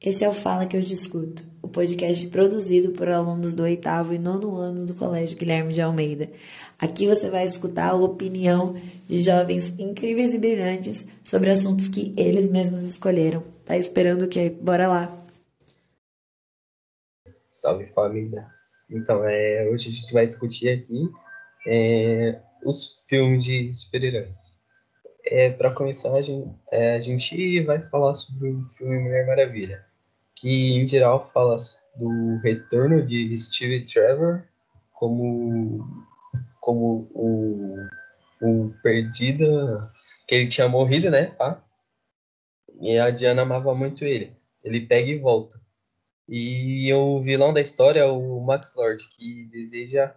Esse é o Fala que eu discuto, o podcast produzido por alunos do oitavo e nono ano do Colégio Guilherme de Almeida. Aqui você vai escutar a opinião de jovens incríveis e brilhantes sobre assuntos que eles mesmos escolheram. Tá esperando o quê? Bora lá! Salve família! Então, é, hoje a gente vai discutir aqui é, os filmes de super-heróis. É, Para começar, a gente, é, a gente vai falar sobre o filme Mulher Maravilha, que em geral fala do retorno de Steve Trevor como, como o, o perdido, que ele tinha morrido, né? Pá? E a Diana amava muito ele. Ele pega e volta. E o vilão da história é o Max Lord, que deseja,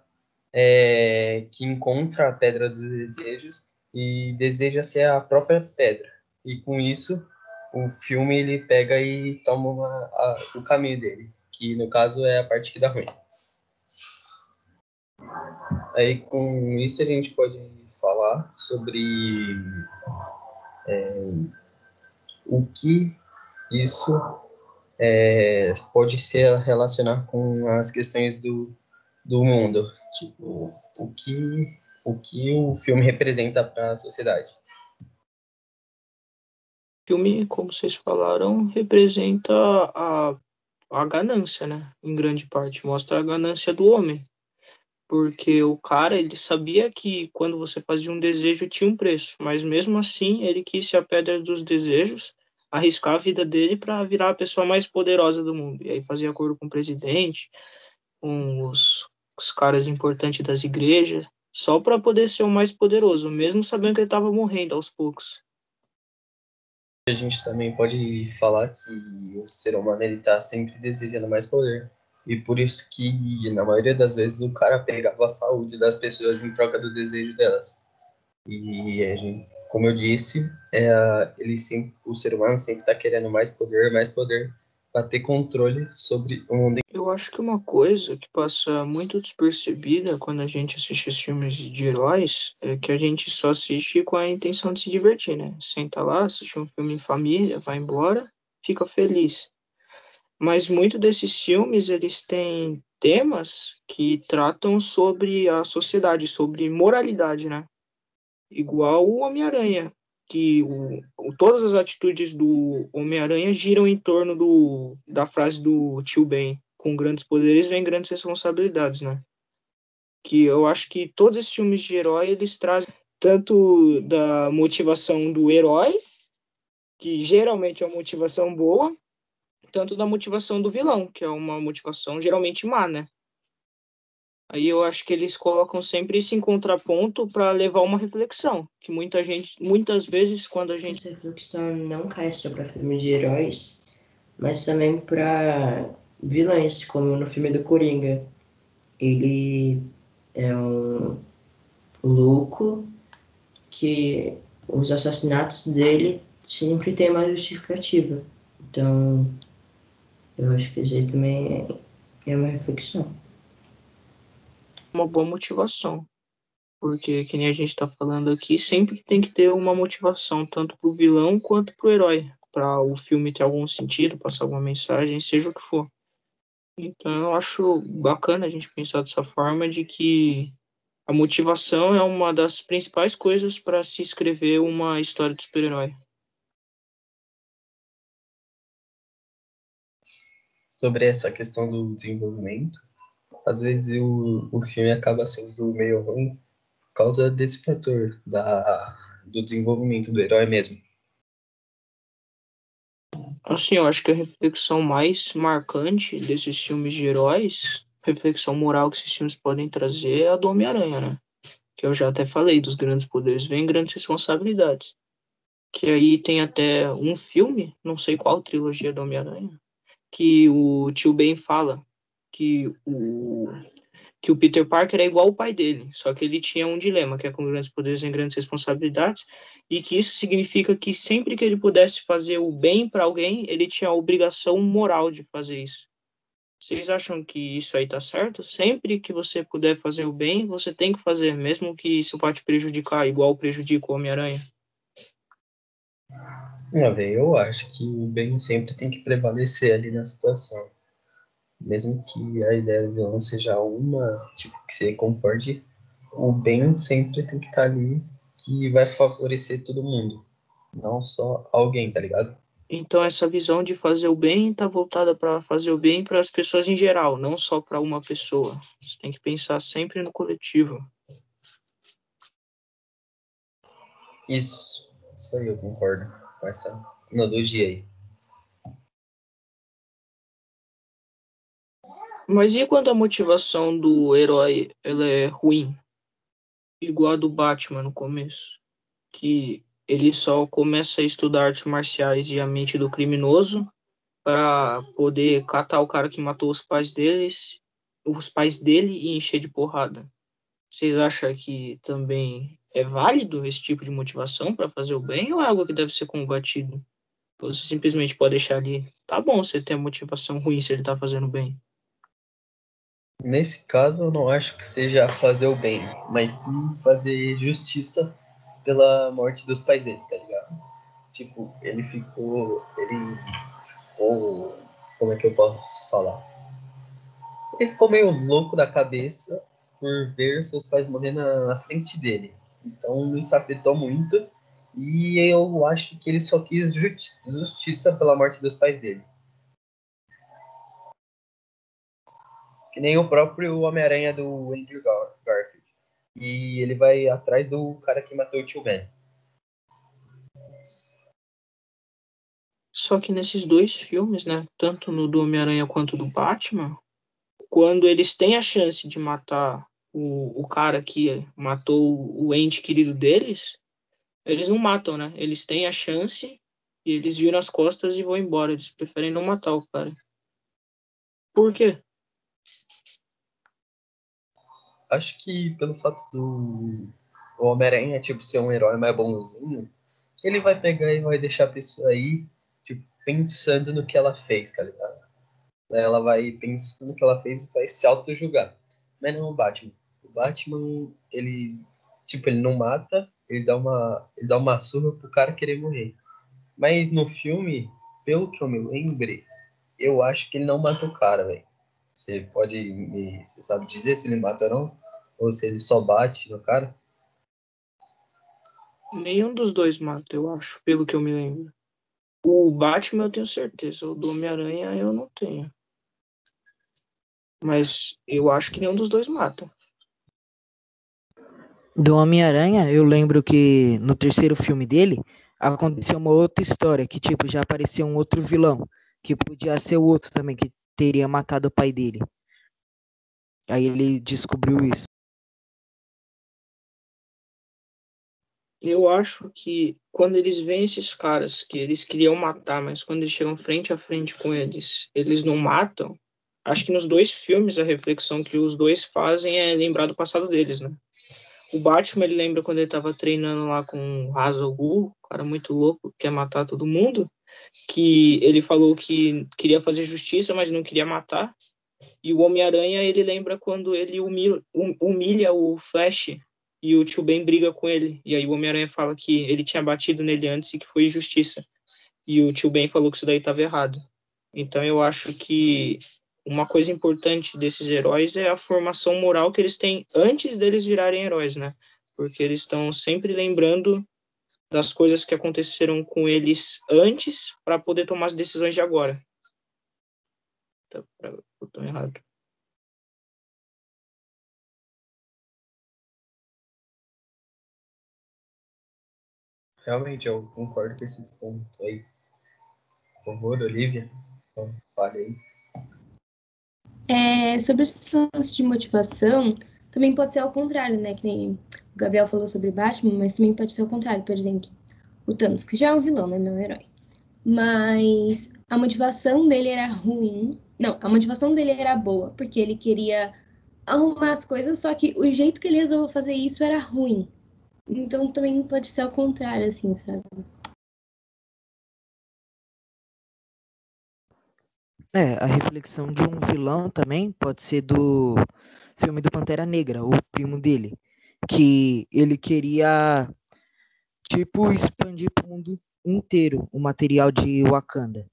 é, que encontra a Pedra dos Desejos e deseja ser a própria pedra. E com isso, o filme ele pega e toma uma, a, o caminho dele, que no caso é a parte que dá ruim. Aí com isso a gente pode falar sobre é, o que isso é, pode se relacionar com as questões do, do mundo, tipo o que o que o filme representa para a sociedade. Filme, como vocês falaram, representa a, a ganância, né? Em grande parte, mostra a ganância do homem. Porque o cara, ele sabia que quando você fazia um desejo tinha um preço, mas mesmo assim ele quis ser a pedra dos desejos, arriscar a vida dele para virar a pessoa mais poderosa do mundo. E aí fazia acordo com o presidente, com os, os caras importantes das igrejas, só para poder ser o mais poderoso, mesmo sabendo que ele estava morrendo aos poucos. A gente também pode falar que o ser humano ele está sempre desejando mais poder. E por isso que, na maioria das vezes, o cara pegava a saúde das pessoas em troca do desejo delas. E, a gente, como eu disse, é, ele sempre, o ser humano sempre está querendo mais poder, mais poder, para ter controle sobre o mundo. Eu acho que uma coisa que passa muito despercebida quando a gente assiste os filmes de heróis é que a gente só assiste com a intenção de se divertir, né? Senta lá, assiste um filme em família, vai embora, fica feliz. Mas muito desses filmes, eles têm temas que tratam sobre a sociedade, sobre moralidade, né? Igual o Homem-Aranha, que o, todas as atitudes do Homem-Aranha giram em torno do, da frase do tio Ben, com grandes poderes vem grandes responsabilidades, né? Que eu acho que todos esses filmes de herói, eles trazem tanto da motivação do herói, que geralmente é uma motivação boa, tanto da motivação do vilão, que é uma motivação geralmente má, né? Aí eu acho que eles colocam sempre isso em contraponto para levar uma reflexão, que muita gente, muitas vezes quando a gente essa reflexão não cai só para filmes de heróis, mas também para vilões, como no filme do Coringa. Ele é um louco que os assassinatos dele sempre tem uma justificativa. Então, eu acho que isso aí também é uma reflexão uma boa motivação. Porque, que nem a gente está falando aqui, sempre tem que ter uma motivação, tanto para o vilão quanto para o herói, para o filme ter algum sentido, passar alguma mensagem, seja o que for. Então, eu acho bacana a gente pensar dessa forma de que a motivação é uma das principais coisas para se escrever uma história de super-herói. Sobre essa questão do desenvolvimento, às vezes o, o filme acaba sendo meio ruim por causa desse fator da, do desenvolvimento do herói mesmo. Assim, eu acho que a reflexão mais marcante desses filmes de heróis, reflexão moral que esses filmes podem trazer é a do Homem-Aranha, né? Que eu já até falei, dos grandes poderes vem grandes responsabilidades. Que aí tem até um filme, não sei qual trilogia do Homem-Aranha, que o tio Ben fala que o que o Peter Parker é igual ao pai dele, só que ele tinha um dilema, que é com grandes poderes e grandes responsabilidades, e que isso significa que sempre que ele pudesse fazer o bem para alguém, ele tinha a obrigação moral de fazer isso. Vocês acham que isso aí tá certo? Sempre que você puder fazer o bem, você tem que fazer, mesmo que isso vá te prejudicar, igual prejudica o Homem-Aranha? Eu acho que o bem sempre tem que prevalecer ali na situação. Mesmo que a ideia do vilão seja uma, tipo, que você concorde, o bem sempre tem que estar ali que vai favorecer todo mundo. Não só alguém, tá ligado? Então essa visão de fazer o bem está voltada para fazer o bem para as pessoas em geral, não só para uma pessoa. Você tem que pensar sempre no coletivo. Isso, isso aí eu concordo com essa analogia aí. Mas e quando a motivação do herói ela é ruim? Igual a do Batman no começo. Que ele só começa a estudar artes marciais e a mente do criminoso para poder catar o cara que matou os pais deles, os pais dele e encher de porrada. Vocês acham que também é válido esse tipo de motivação para fazer o bem ou é algo que deve ser combatido? Você simplesmente pode deixar ali, tá bom, você tem a motivação ruim se ele tá fazendo bem. Nesse caso, eu não acho que seja fazer o bem, mas sim fazer justiça pela morte dos pais dele, tá ligado? Tipo, ele ficou. Ele ficou. Como é que eu posso falar? Ele ficou meio louco da cabeça por ver seus pais morrer na, na frente dele. Então isso afetou muito. E eu acho que ele só quis justi justiça pela morte dos pais dele. Que nem o próprio Homem-Aranha do Andrew Garfield. E ele vai atrás do cara que matou o tio Ben. Só que nesses dois filmes, né, tanto no do Homem-Aranha quanto do Batman, quando eles têm a chance de matar o, o cara que matou o ente querido deles, eles não matam, né? Eles têm a chance e eles viram as costas e vão embora. Eles preferem não matar o cara. Por quê? Acho que pelo fato do Homem-Aranha tipo, ser um herói mais bonzinho, ele vai pegar e vai deixar a pessoa aí tipo, pensando no que ela fez, tá ligado? Ela vai pensando no que ela fez e vai se auto-julgar. Mas não o Batman. Batman, ele, tipo, ele não mata, ele dá uma, ele dá uma surra pro cara querer morrer. Mas no filme, pelo que eu me lembre, eu acho que ele não mata o cara, velho. Você pode me, você sabe dizer se ele mata ou não? Ou se ele só bate no cara? Nenhum dos dois mata, eu acho, pelo que eu me lembro. O Batman eu tenho certeza, o do Homem-Aranha eu não tenho. Mas eu acho que nenhum dos dois mata. Do Homem-Aranha, eu lembro que no terceiro filme dele aconteceu uma outra história, que tipo, já apareceu um outro vilão, que podia ser o outro também, que teria matado o pai dele. Aí ele descobriu isso. Eu acho que quando eles veem esses caras que eles queriam matar, mas quando eles chegam frente a frente com eles, eles não matam. Acho que nos dois filmes a reflexão que os dois fazem é lembrar do passado deles, né? O Batman, ele lembra quando ele tava treinando lá com o Hazal Ghul, cara muito louco, quer matar todo mundo, que ele falou que queria fazer justiça, mas não queria matar. E o Homem-Aranha, ele lembra quando ele humilha, humilha o Flash e o tio Ben briga com ele. E aí o Homem-Aranha fala que ele tinha batido nele antes e que foi injustiça. E o tio Ben falou que isso daí estava errado. Então eu acho que uma coisa importante desses heróis é a formação moral que eles têm antes deles virarem heróis, né? Porque eles estão sempre lembrando das coisas que aconteceram com eles antes para poder tomar as decisões de agora. Tá, botão errado. Realmente, eu concordo com esse ponto aí. Por favor, Olivia, fale aí. É, sobre esse lance de motivação, também pode ser ao contrário, né? Que nem o Gabriel falou sobre Batman, mas também pode ser ao contrário. Por exemplo, o Thanos, que já é um vilão, né? Não é um herói. Mas a motivação dele era ruim. Não, a motivação dele era boa, porque ele queria arrumar as coisas, só que o jeito que ele resolveu fazer isso era ruim. Então também pode ser ao contrário, assim, sabe? É, a reflexão de um vilão também pode ser do filme do Pantera Negra, o primo dele, que ele queria tipo expandir para o mundo inteiro o material de Wakanda.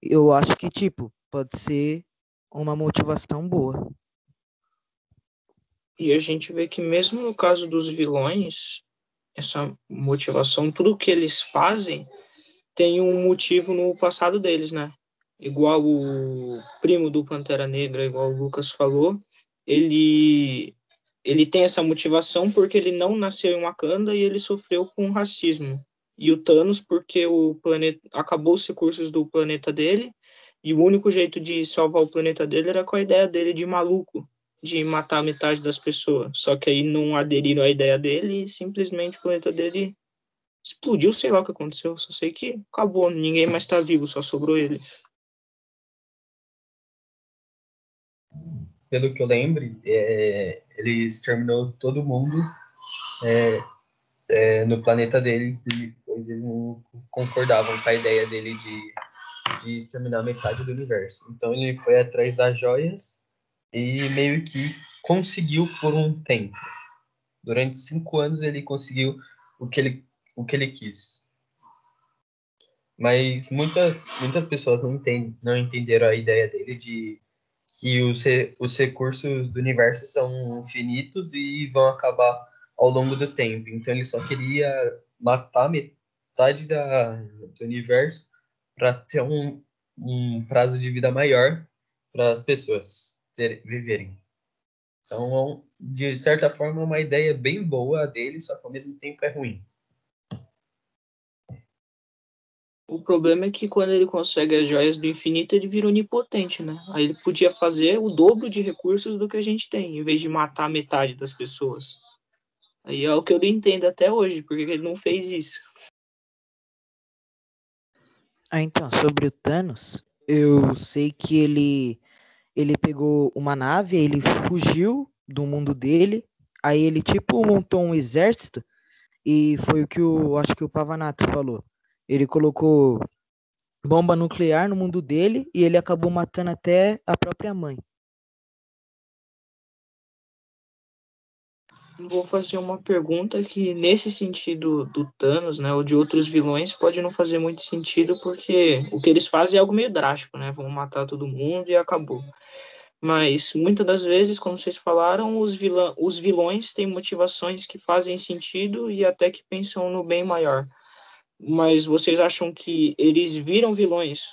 Eu acho que, tipo, pode ser uma motivação boa. E a gente vê que mesmo no caso dos vilões, essa motivação, tudo que eles fazem tem um motivo no passado deles, né? Igual o primo do Pantera Negra, igual o Lucas falou, ele ele tem essa motivação porque ele não nasceu em Wakanda e ele sofreu com racismo. E o Thanos porque o planeta acabou os recursos do planeta dele e o único jeito de salvar o planeta dele era com a ideia dele de maluco, de matar metade das pessoas. Só que aí não aderiram à ideia dele e simplesmente o planeta dele explodiu, sei lá o que aconteceu. Só sei que acabou, ninguém mais tá vivo, só sobrou ele. Pelo que eu lembre, é, ele exterminou todo mundo é, é, no planeta dele, pois eles não concordavam com a ideia dele de, de exterminar metade do universo. Então ele foi atrás das joias e meio que conseguiu por um tempo. Durante cinco anos ele conseguiu o que ele, o que ele quis. Mas muitas, muitas pessoas não, entendem, não entenderam a ideia dele de que os, os recursos do universo são infinitos e vão acabar ao longo do tempo. Então ele só queria matar metade da, do universo para ter um, um prazo de vida maior para as pessoas ter, viverem. Então, de certa forma, é uma ideia bem boa dele, só que ao mesmo tempo é ruim. O problema é que quando ele consegue as joias do infinito, ele vira onipotente, né? Aí ele podia fazer o dobro de recursos do que a gente tem, em vez de matar metade das pessoas. Aí é o que eu não entendo até hoje, porque ele não fez isso. Ah, então, sobre o Thanos, eu sei que ele ele pegou uma nave, ele fugiu do mundo dele, aí ele tipo montou um exército e foi o que o acho que o Pavanato falou. Ele colocou bomba nuclear no mundo dele e ele acabou matando até a própria mãe. Vou fazer uma pergunta que, nesse sentido do Thanos, né, ou de outros vilões, pode não fazer muito sentido, porque o que eles fazem é algo meio drástico, né? Vão matar todo mundo e acabou. Mas, muitas das vezes, como vocês falaram, os, vilão, os vilões têm motivações que fazem sentido e até que pensam no bem maior mas vocês acham que eles viram vilões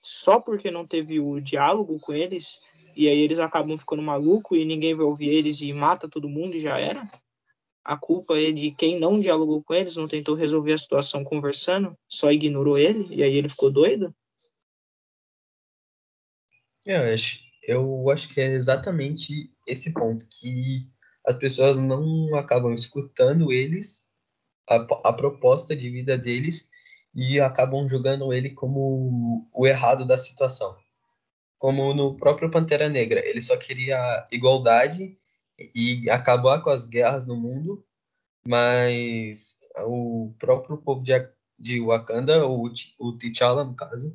só porque não teve o diálogo com eles e aí eles acabam ficando maluco e ninguém vai ouvir eles e mata todo mundo e já era? A culpa é de quem não dialogou com eles, não tentou resolver a situação conversando, só ignorou ele e aí ele ficou doido? Eu acho, eu acho que é exatamente esse ponto que as pessoas não acabam escutando eles a, a proposta de vida deles e acabam julgando ele como o errado da situação. Como no próprio Pantera Negra, ele só queria igualdade e acabar com as guerras no mundo, mas o próprio povo de, de Wakanda, o, o T'Challa no caso,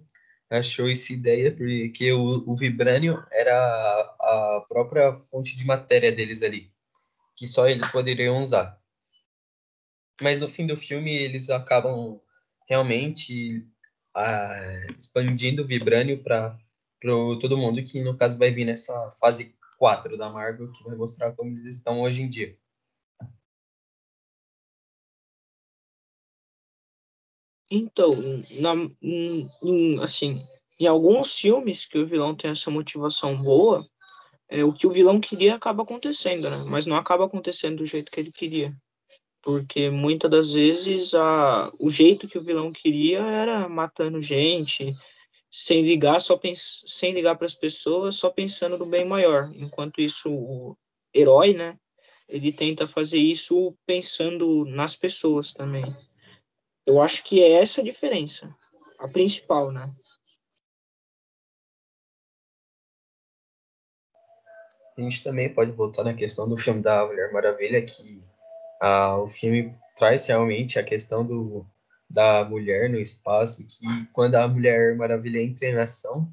achou essa ideia porque o, o Vibranium era a, a própria fonte de matéria deles ali, que só eles poderiam usar. Mas no fim do filme eles acabam realmente ah, expandindo o Vibranium para todo mundo, que no caso vai vir nessa fase 4 da Marvel, que vai mostrar como eles estão hoje em dia. Então, na, em, assim, em alguns filmes que o vilão tem essa motivação boa, é, o que o vilão queria acaba acontecendo, né? Mas não acaba acontecendo do jeito que ele queria porque muitas das vezes a, o jeito que o vilão queria era matando gente, sem ligar só pens, sem ligar para as pessoas, só pensando no bem maior. Enquanto isso o herói, né, ele tenta fazer isso pensando nas pessoas também. Eu acho que é essa a diferença, a principal, né? A gente também pode voltar na questão do filme da Mulher Maravilha, que ah, o filme traz realmente a questão do, da mulher no espaço, que quando a Mulher Maravilha entra em ação,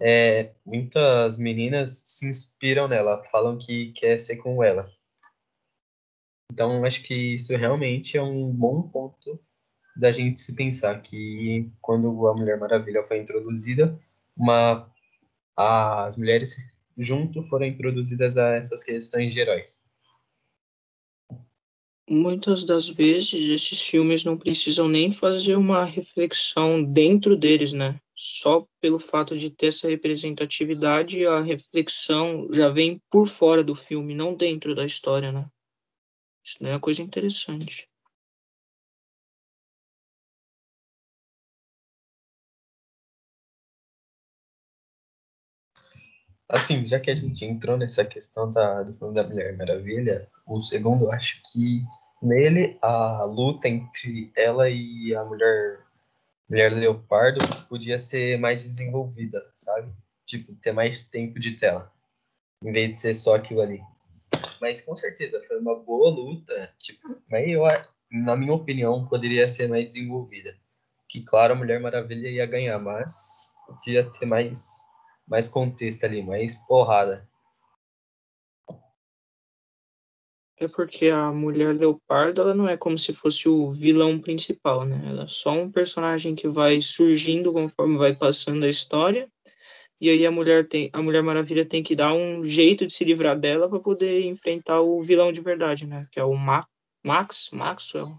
é, muitas meninas se inspiram nela, falam que quer ser como ela. Então, acho que isso realmente é um bom ponto da gente se pensar que quando a Mulher Maravilha foi introduzida, uma, as mulheres junto foram introduzidas a essas questões de heróis. Muitas das vezes esses filmes não precisam nem fazer uma reflexão dentro deles, né? Só pelo fato de ter essa representatividade, a reflexão já vem por fora do filme, não dentro da história, né? Isso é uma coisa interessante. Assim, já que a gente entrou nessa questão da, do filme da Mulher Maravilha, o segundo, acho que nele a luta entre ela e a mulher, mulher Leopardo podia ser mais desenvolvida, sabe? Tipo, ter mais tempo de tela, em vez de ser só aquilo ali. Mas com certeza foi uma boa luta, tipo, mas na minha opinião, poderia ser mais desenvolvida. Que claro, a Mulher Maravilha ia ganhar, mas podia ter mais mais contexto ali, mais porrada. É porque a mulher leopardo ela não é como se fosse o vilão principal, né? Ela é só um personagem que vai surgindo conforme vai passando a história. E aí a mulher tem, a Mulher Maravilha tem que dar um jeito de se livrar dela para poder enfrentar o vilão de verdade, né? Que é o Ma Max, Maxwell.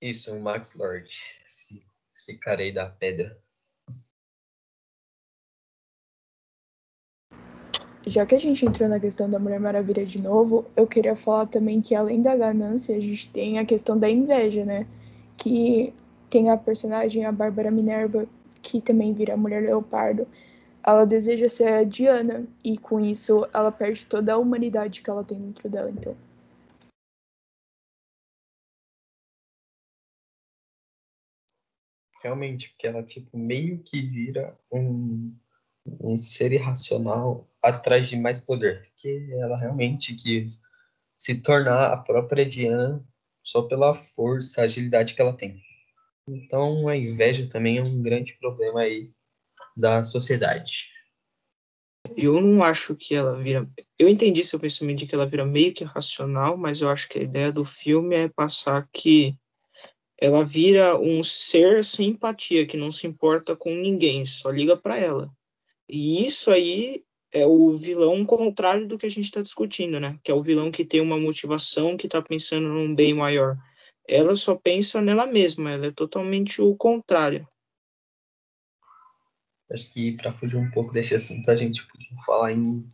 Isso, o Max Lord, esse, esse cara aí da pedra. Já que a gente entrou na questão da Mulher Maravilha de novo, eu queria falar também que além da ganância, a gente tem a questão da inveja, né? Que tem a personagem, a Bárbara Minerva, que também vira a Mulher Leopardo. Ela deseja ser a Diana, e com isso ela perde toda a humanidade que ela tem dentro dela, então. Realmente, porque ela, tipo, meio que vira um um ser irracional atrás de mais poder, que ela realmente quis se tornar a própria Diana só pela força, agilidade que ela tem. Então a inveja também é um grande problema aí da sociedade. Eu não acho que ela vira. Eu entendi seu pensamento de que ela vira meio que racional, mas eu acho que a ideia do filme é passar que ela vira um ser sem empatia, que não se importa com ninguém, só liga para ela. E isso aí é o vilão contrário do que a gente está discutindo, né? Que é o vilão que tem uma motivação, que está pensando num bem maior. Ela só pensa nela mesma, ela é totalmente o contrário. Acho que para fugir um pouco desse assunto, a gente podia falar em,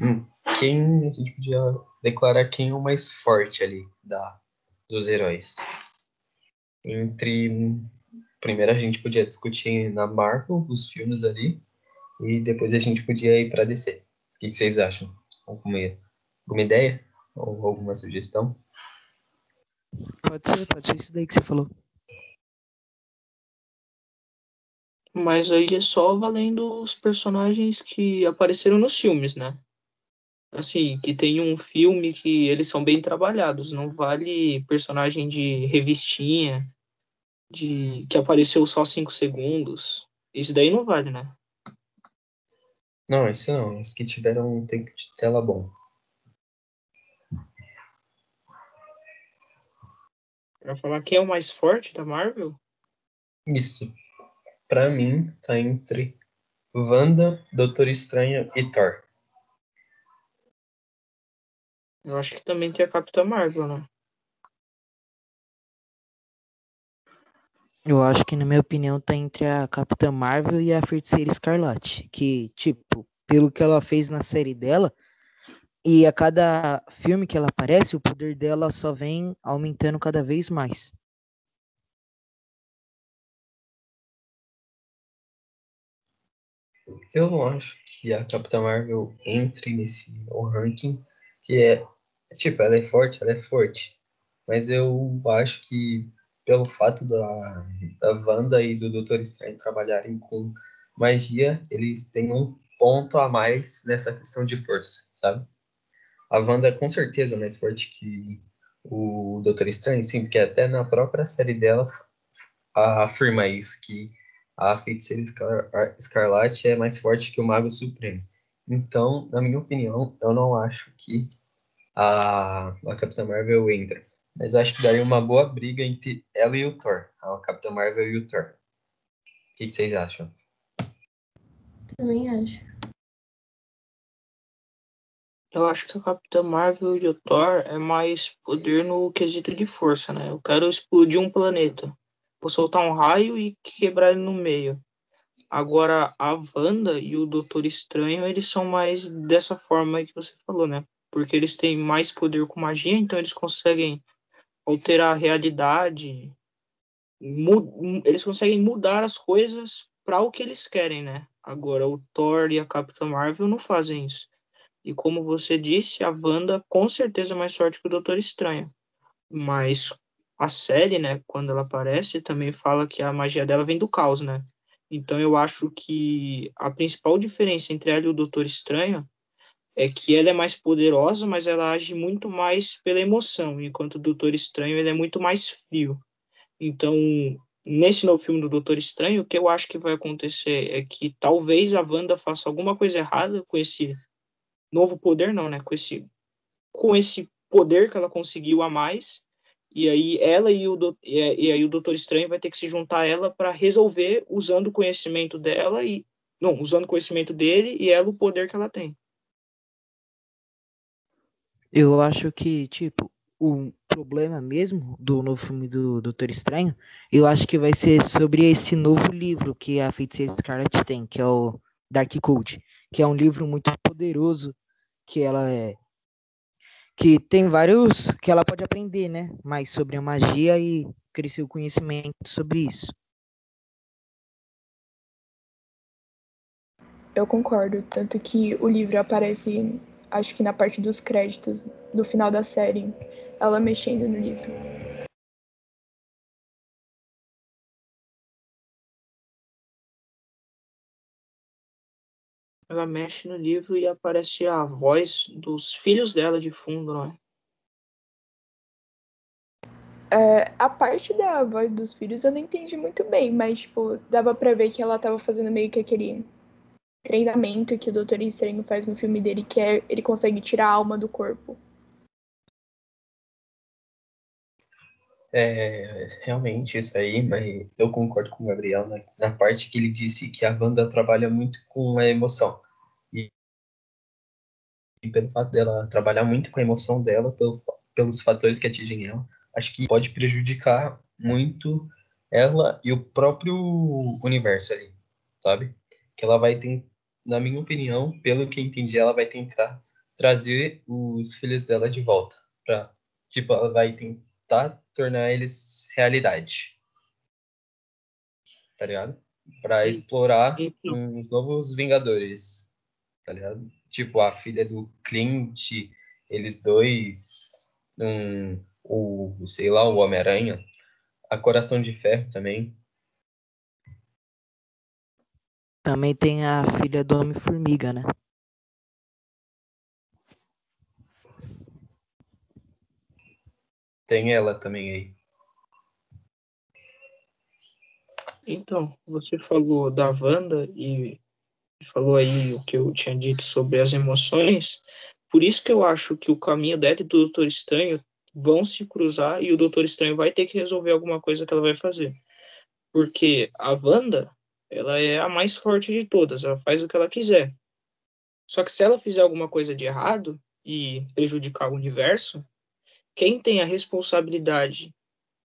em, quem a gente podia declarar quem é o mais forte ali da dos heróis. Entre primeiro a gente podia discutir na Marvel os filmes ali e depois a gente podia ir para DC. O que vocês acham? Alguma, alguma ideia? Ou alguma sugestão? Pode ser, pode ser isso daí que você falou. Mas aí é só valendo os personagens que apareceram nos filmes, né? Assim, que tem um filme que eles são bem trabalhados, não vale personagem de revistinha, de que apareceu só cinco segundos. Isso daí não vale, né? Não, isso não. Os que tiveram um tempo de tela bom. Pra falar quem é o mais forte da Marvel? Isso. Pra mim, tá entre Wanda, Doutor Estranho e Thor. Eu acho que também tem a Capitã Marvel, né? Eu acho que, na minha opinião, tá entre a Capitã Marvel e a Feiticeira Escarlate. Que, tipo, pelo que ela fez na série dela, e a cada filme que ela aparece, o poder dela só vem aumentando cada vez mais. Eu não acho que a Capitã Marvel entre nesse ranking, que é, tipo, ela é forte, ela é forte. Mas eu acho que pelo fato da, da Wanda e do Doutor Estranho trabalharem com magia, eles têm um ponto a mais nessa questão de força, sabe? A Wanda é com certeza mais forte que o Doutor Estranho, sim, porque até na própria série dela afirma isso, que a Feiticeira Escarlate é mais forte que o Mago Supremo. Então, na minha opinião, eu não acho que a, a Capitã Marvel entra. Mas acho que daria uma boa briga entre ela e o Thor. A Capitã Marvel e o Thor. O que, que vocês acham? Também acho. Eu acho que a Capitã Marvel e o Thor é mais poder no quesito de força, né? Eu quero explodir um planeta. Vou soltar um raio e quebrar ele no meio. Agora, a Wanda e o Doutor Estranho, eles são mais dessa forma aí que você falou, né? Porque eles têm mais poder com magia, então eles conseguem alterar a realidade. Eles conseguem mudar as coisas para o que eles querem, né? Agora, o Thor e a Capitã Marvel não fazem isso. E como você disse, a Wanda com certeza é mais forte que o Doutor Estranho. Mas a série, né, quando ela aparece, também fala que a magia dela vem do caos, né? Então eu acho que a principal diferença entre ela e o Doutor Estranho é que ela é mais poderosa, mas ela age muito mais pela emoção, enquanto o Doutor Estranho ele é muito mais frio. Então, nesse novo filme do Doutor Estranho, o que eu acho que vai acontecer é que talvez a Wanda faça alguma coisa errada com esse novo poder, não, né? Com esse, com esse poder que ela conseguiu a mais, e aí ela e o, e aí o Doutor Estranho vai ter que se juntar a ela para resolver usando o conhecimento dela e não, usando o conhecimento dele e ela o poder que ela tem. Eu acho que, tipo, o problema mesmo do novo filme do Doutor Estranho, eu acho que vai ser sobre esse novo livro que a Feiticeira Scarlet tem, que é o Dark Code, que é um livro muito poderoso que ela é que tem vários que ela pode aprender, né? Mais sobre a magia e crescer o conhecimento sobre isso. Eu concordo, tanto que o livro aparece, acho que na parte dos créditos do final da série, ela mexendo no livro. ela mexe no livro e aparece a voz dos filhos dela de fundo, não é? É, a parte da voz dos filhos eu não entendi muito bem, mas, tipo, dava pra ver que ela tava fazendo meio que aquele treinamento que o Doutor Estranho faz no filme dele, que é ele consegue tirar a alma do corpo. É, realmente isso aí, mas eu concordo com o Gabriel na, na parte que ele disse que a Wanda trabalha muito com a emoção. E, e pelo fato dela trabalhar muito com a emoção dela, pelo, pelos fatores que atingem ela, acho que pode prejudicar muito ela e o próprio universo ali, sabe? Que ela vai ter, na minha opinião, pelo que entendi, ela vai tentar trazer os filhos dela de volta. Pra, tipo, ela vai tentar tornar eles realidade. Tá ligado? Pra explorar uns novos Vingadores. Tá ligado? Tipo, a filha do Clint, eles dois, um, o, sei lá, o Homem-Aranha, a Coração de Ferro também. Também tem a filha do Homem-Formiga, né? Tem ela também aí. Então, você falou da Wanda e falou aí o que eu tinha dito sobre as emoções. Por isso que eu acho que o caminho dela e do Doutor Estranho vão se cruzar e o Doutor Estranho vai ter que resolver alguma coisa que ela vai fazer. Porque a Wanda, ela é a mais forte de todas, ela faz o que ela quiser. Só que se ela fizer alguma coisa de errado e prejudicar o universo, quem tem a responsabilidade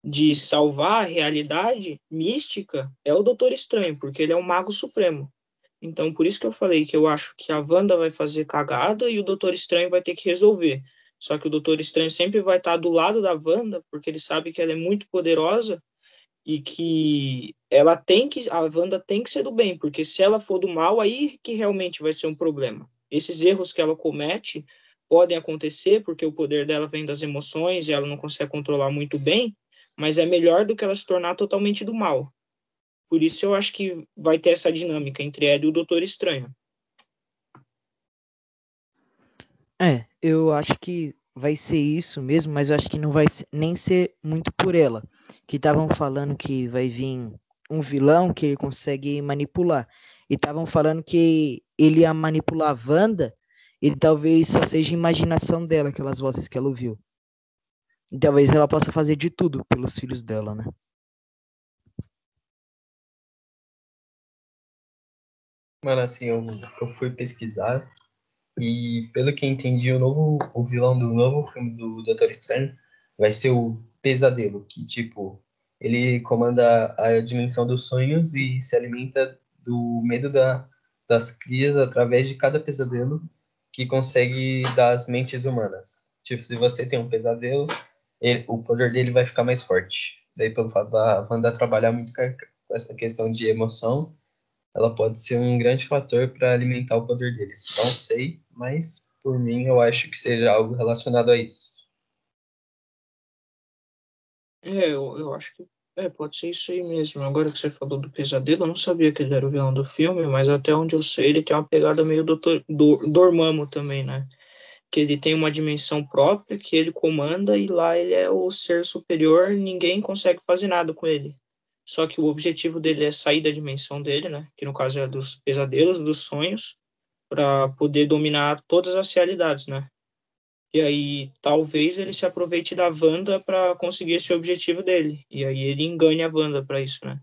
de salvar a realidade mística é o Doutor Estranho, porque ele é o mago supremo. Então, por isso que eu falei que eu acho que a Wanda vai fazer cagada e o Doutor Estranho vai ter que resolver. Só que o Doutor Estranho sempre vai estar do lado da Wanda, porque ele sabe que ela é muito poderosa e que ela tem que a Wanda tem que ser do bem, porque se ela for do mal, aí que realmente vai ser um problema. Esses erros que ela comete podem acontecer, porque o poder dela vem das emoções e ela não consegue controlar muito bem, mas é melhor do que ela se tornar totalmente do mal. Por isso eu acho que vai ter essa dinâmica entre ela e o Doutor Estranho. É, eu acho que vai ser isso mesmo, mas eu acho que não vai nem ser muito por ela. Que estavam falando que vai vir um vilão que ele consegue manipular. E estavam falando que ele ia manipular a Wanda e talvez só seja imaginação dela, aquelas vozes que ela ouviu. E talvez ela possa fazer de tudo pelos filhos dela, né? Mano, assim, eu, eu fui pesquisar e pelo que entendi, o novo o vilão do novo filme do Doutor Estranho vai ser o Pesadelo, que tipo, ele comanda a dimensão dos sonhos e se alimenta do medo da, das crias através de cada pesadelo que consegue das mentes humanas. Tipo, se você tem um pesadelo, ele, o poder dele vai ficar mais forte. Daí, pelo fato da Wanda trabalhar muito com essa questão de emoção, ela pode ser um grande fator para alimentar o poder dele. Não sei, mas por mim eu acho que seja algo relacionado a isso. É, eu, eu acho que é, pode ser isso aí mesmo. Agora que você falou do pesadelo, eu não sabia que ele era o vilão do filme, mas até onde eu sei, ele tem uma pegada meio do, do Dormammu também, né? Que ele tem uma dimensão própria que ele comanda e lá ele é o ser superior, ninguém consegue fazer nada com ele. Só que o objetivo dele é sair da dimensão dele, né? Que no caso é dos pesadelos, dos sonhos, para poder dominar todas as realidades, né? E aí talvez ele se aproveite da Wanda para conseguir esse objetivo dele. E aí ele engane a Wanda para isso, né?